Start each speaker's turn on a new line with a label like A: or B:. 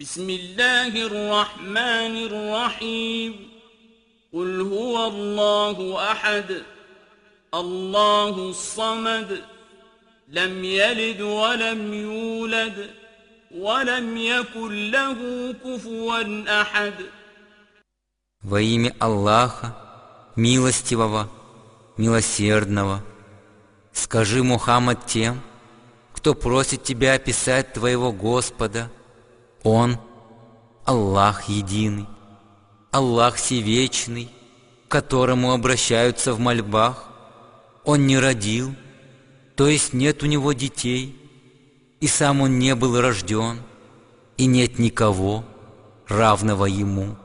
A: بسم الله الرحمن الرحيم قل هو الله أحد الله الصمد لم يلد ولم يولد ولم يكن له كفوا أحد
B: Во имя Аллаха, милостивого, милосердного, скажи, Мухаммад, тем, кто просит тебя описать твоего Господа, он – Аллах единый, Аллах всевечный, к которому обращаются в мольбах. Он не родил, то есть нет у него детей, и сам он не был рожден, и нет никого, равного ему.